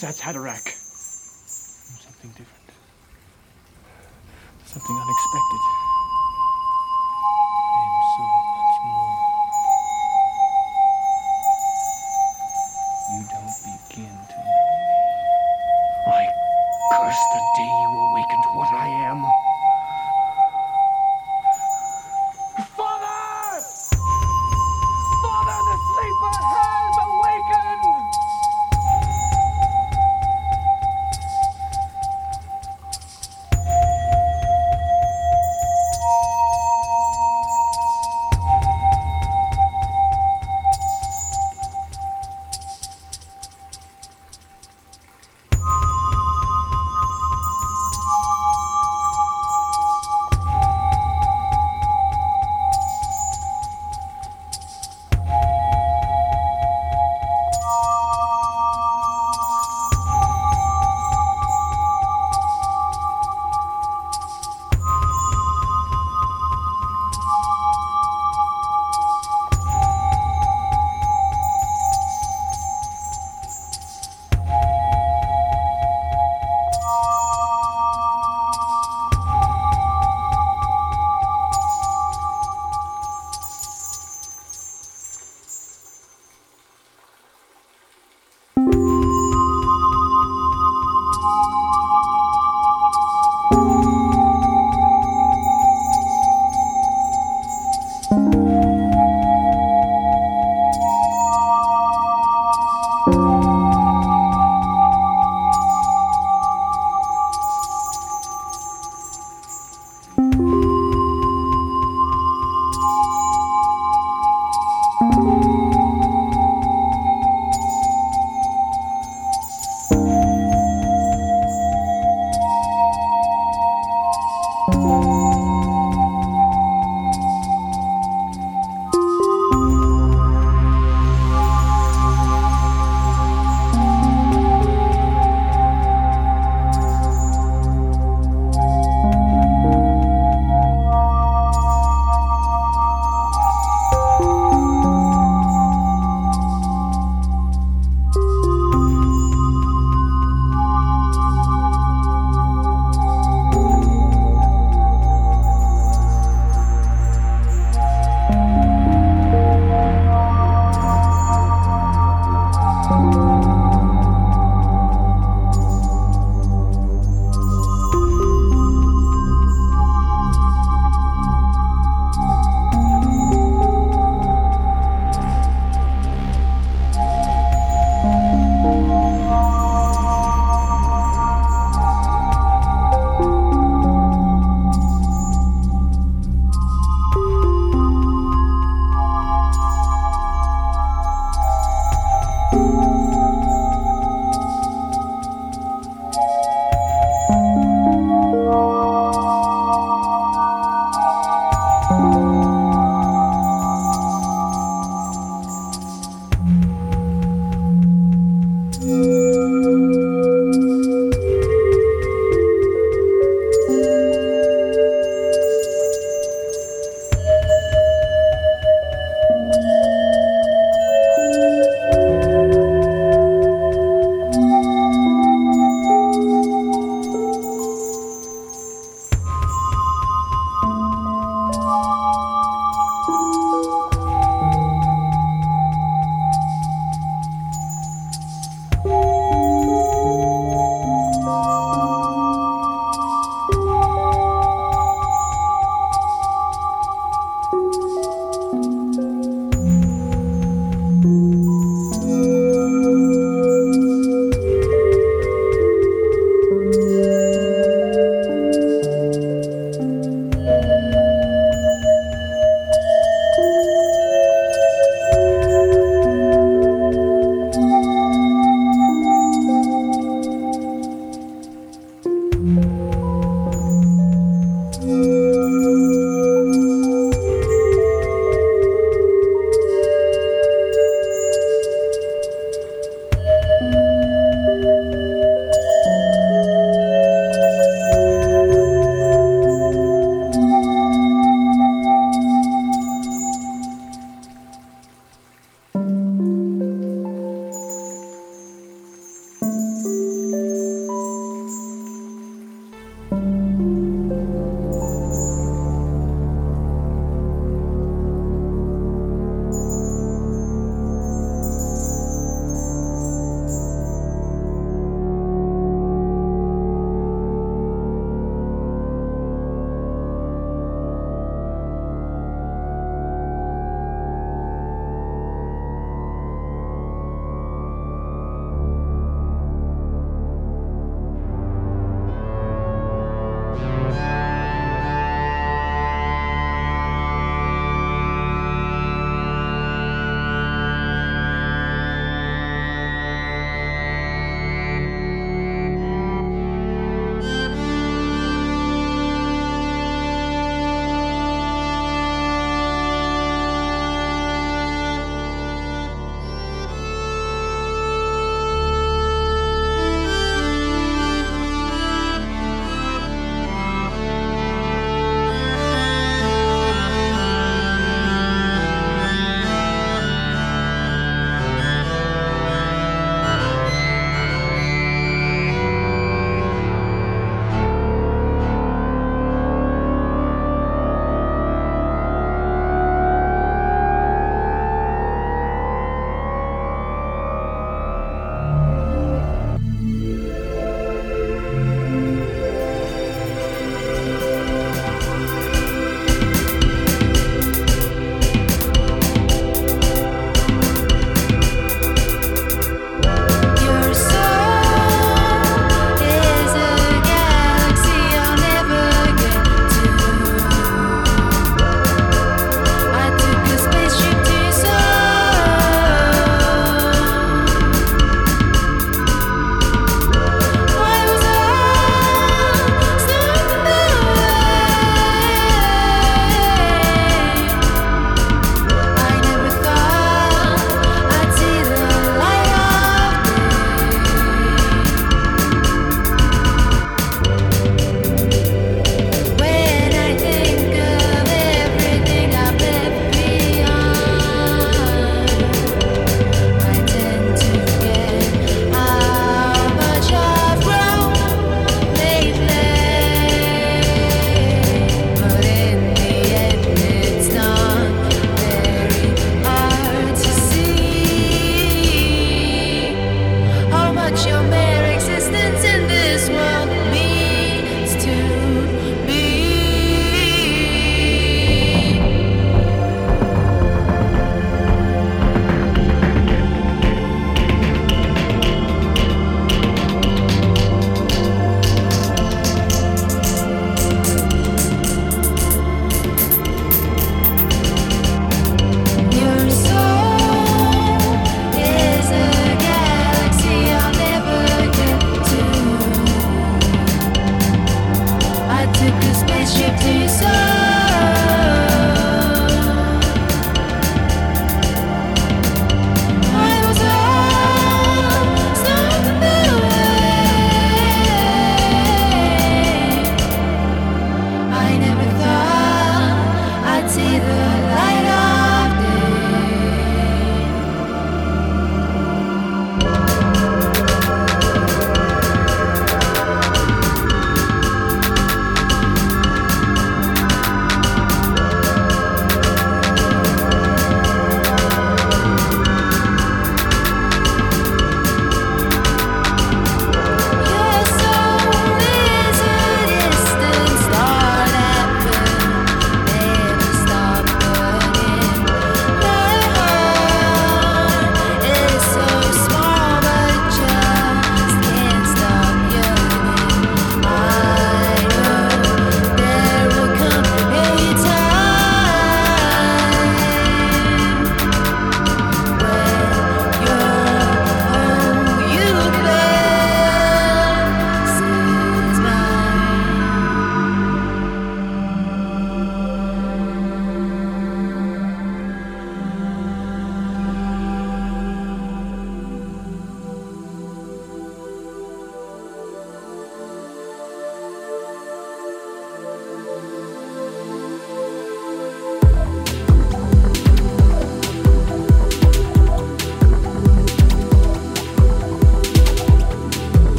Kwisatz Haderach.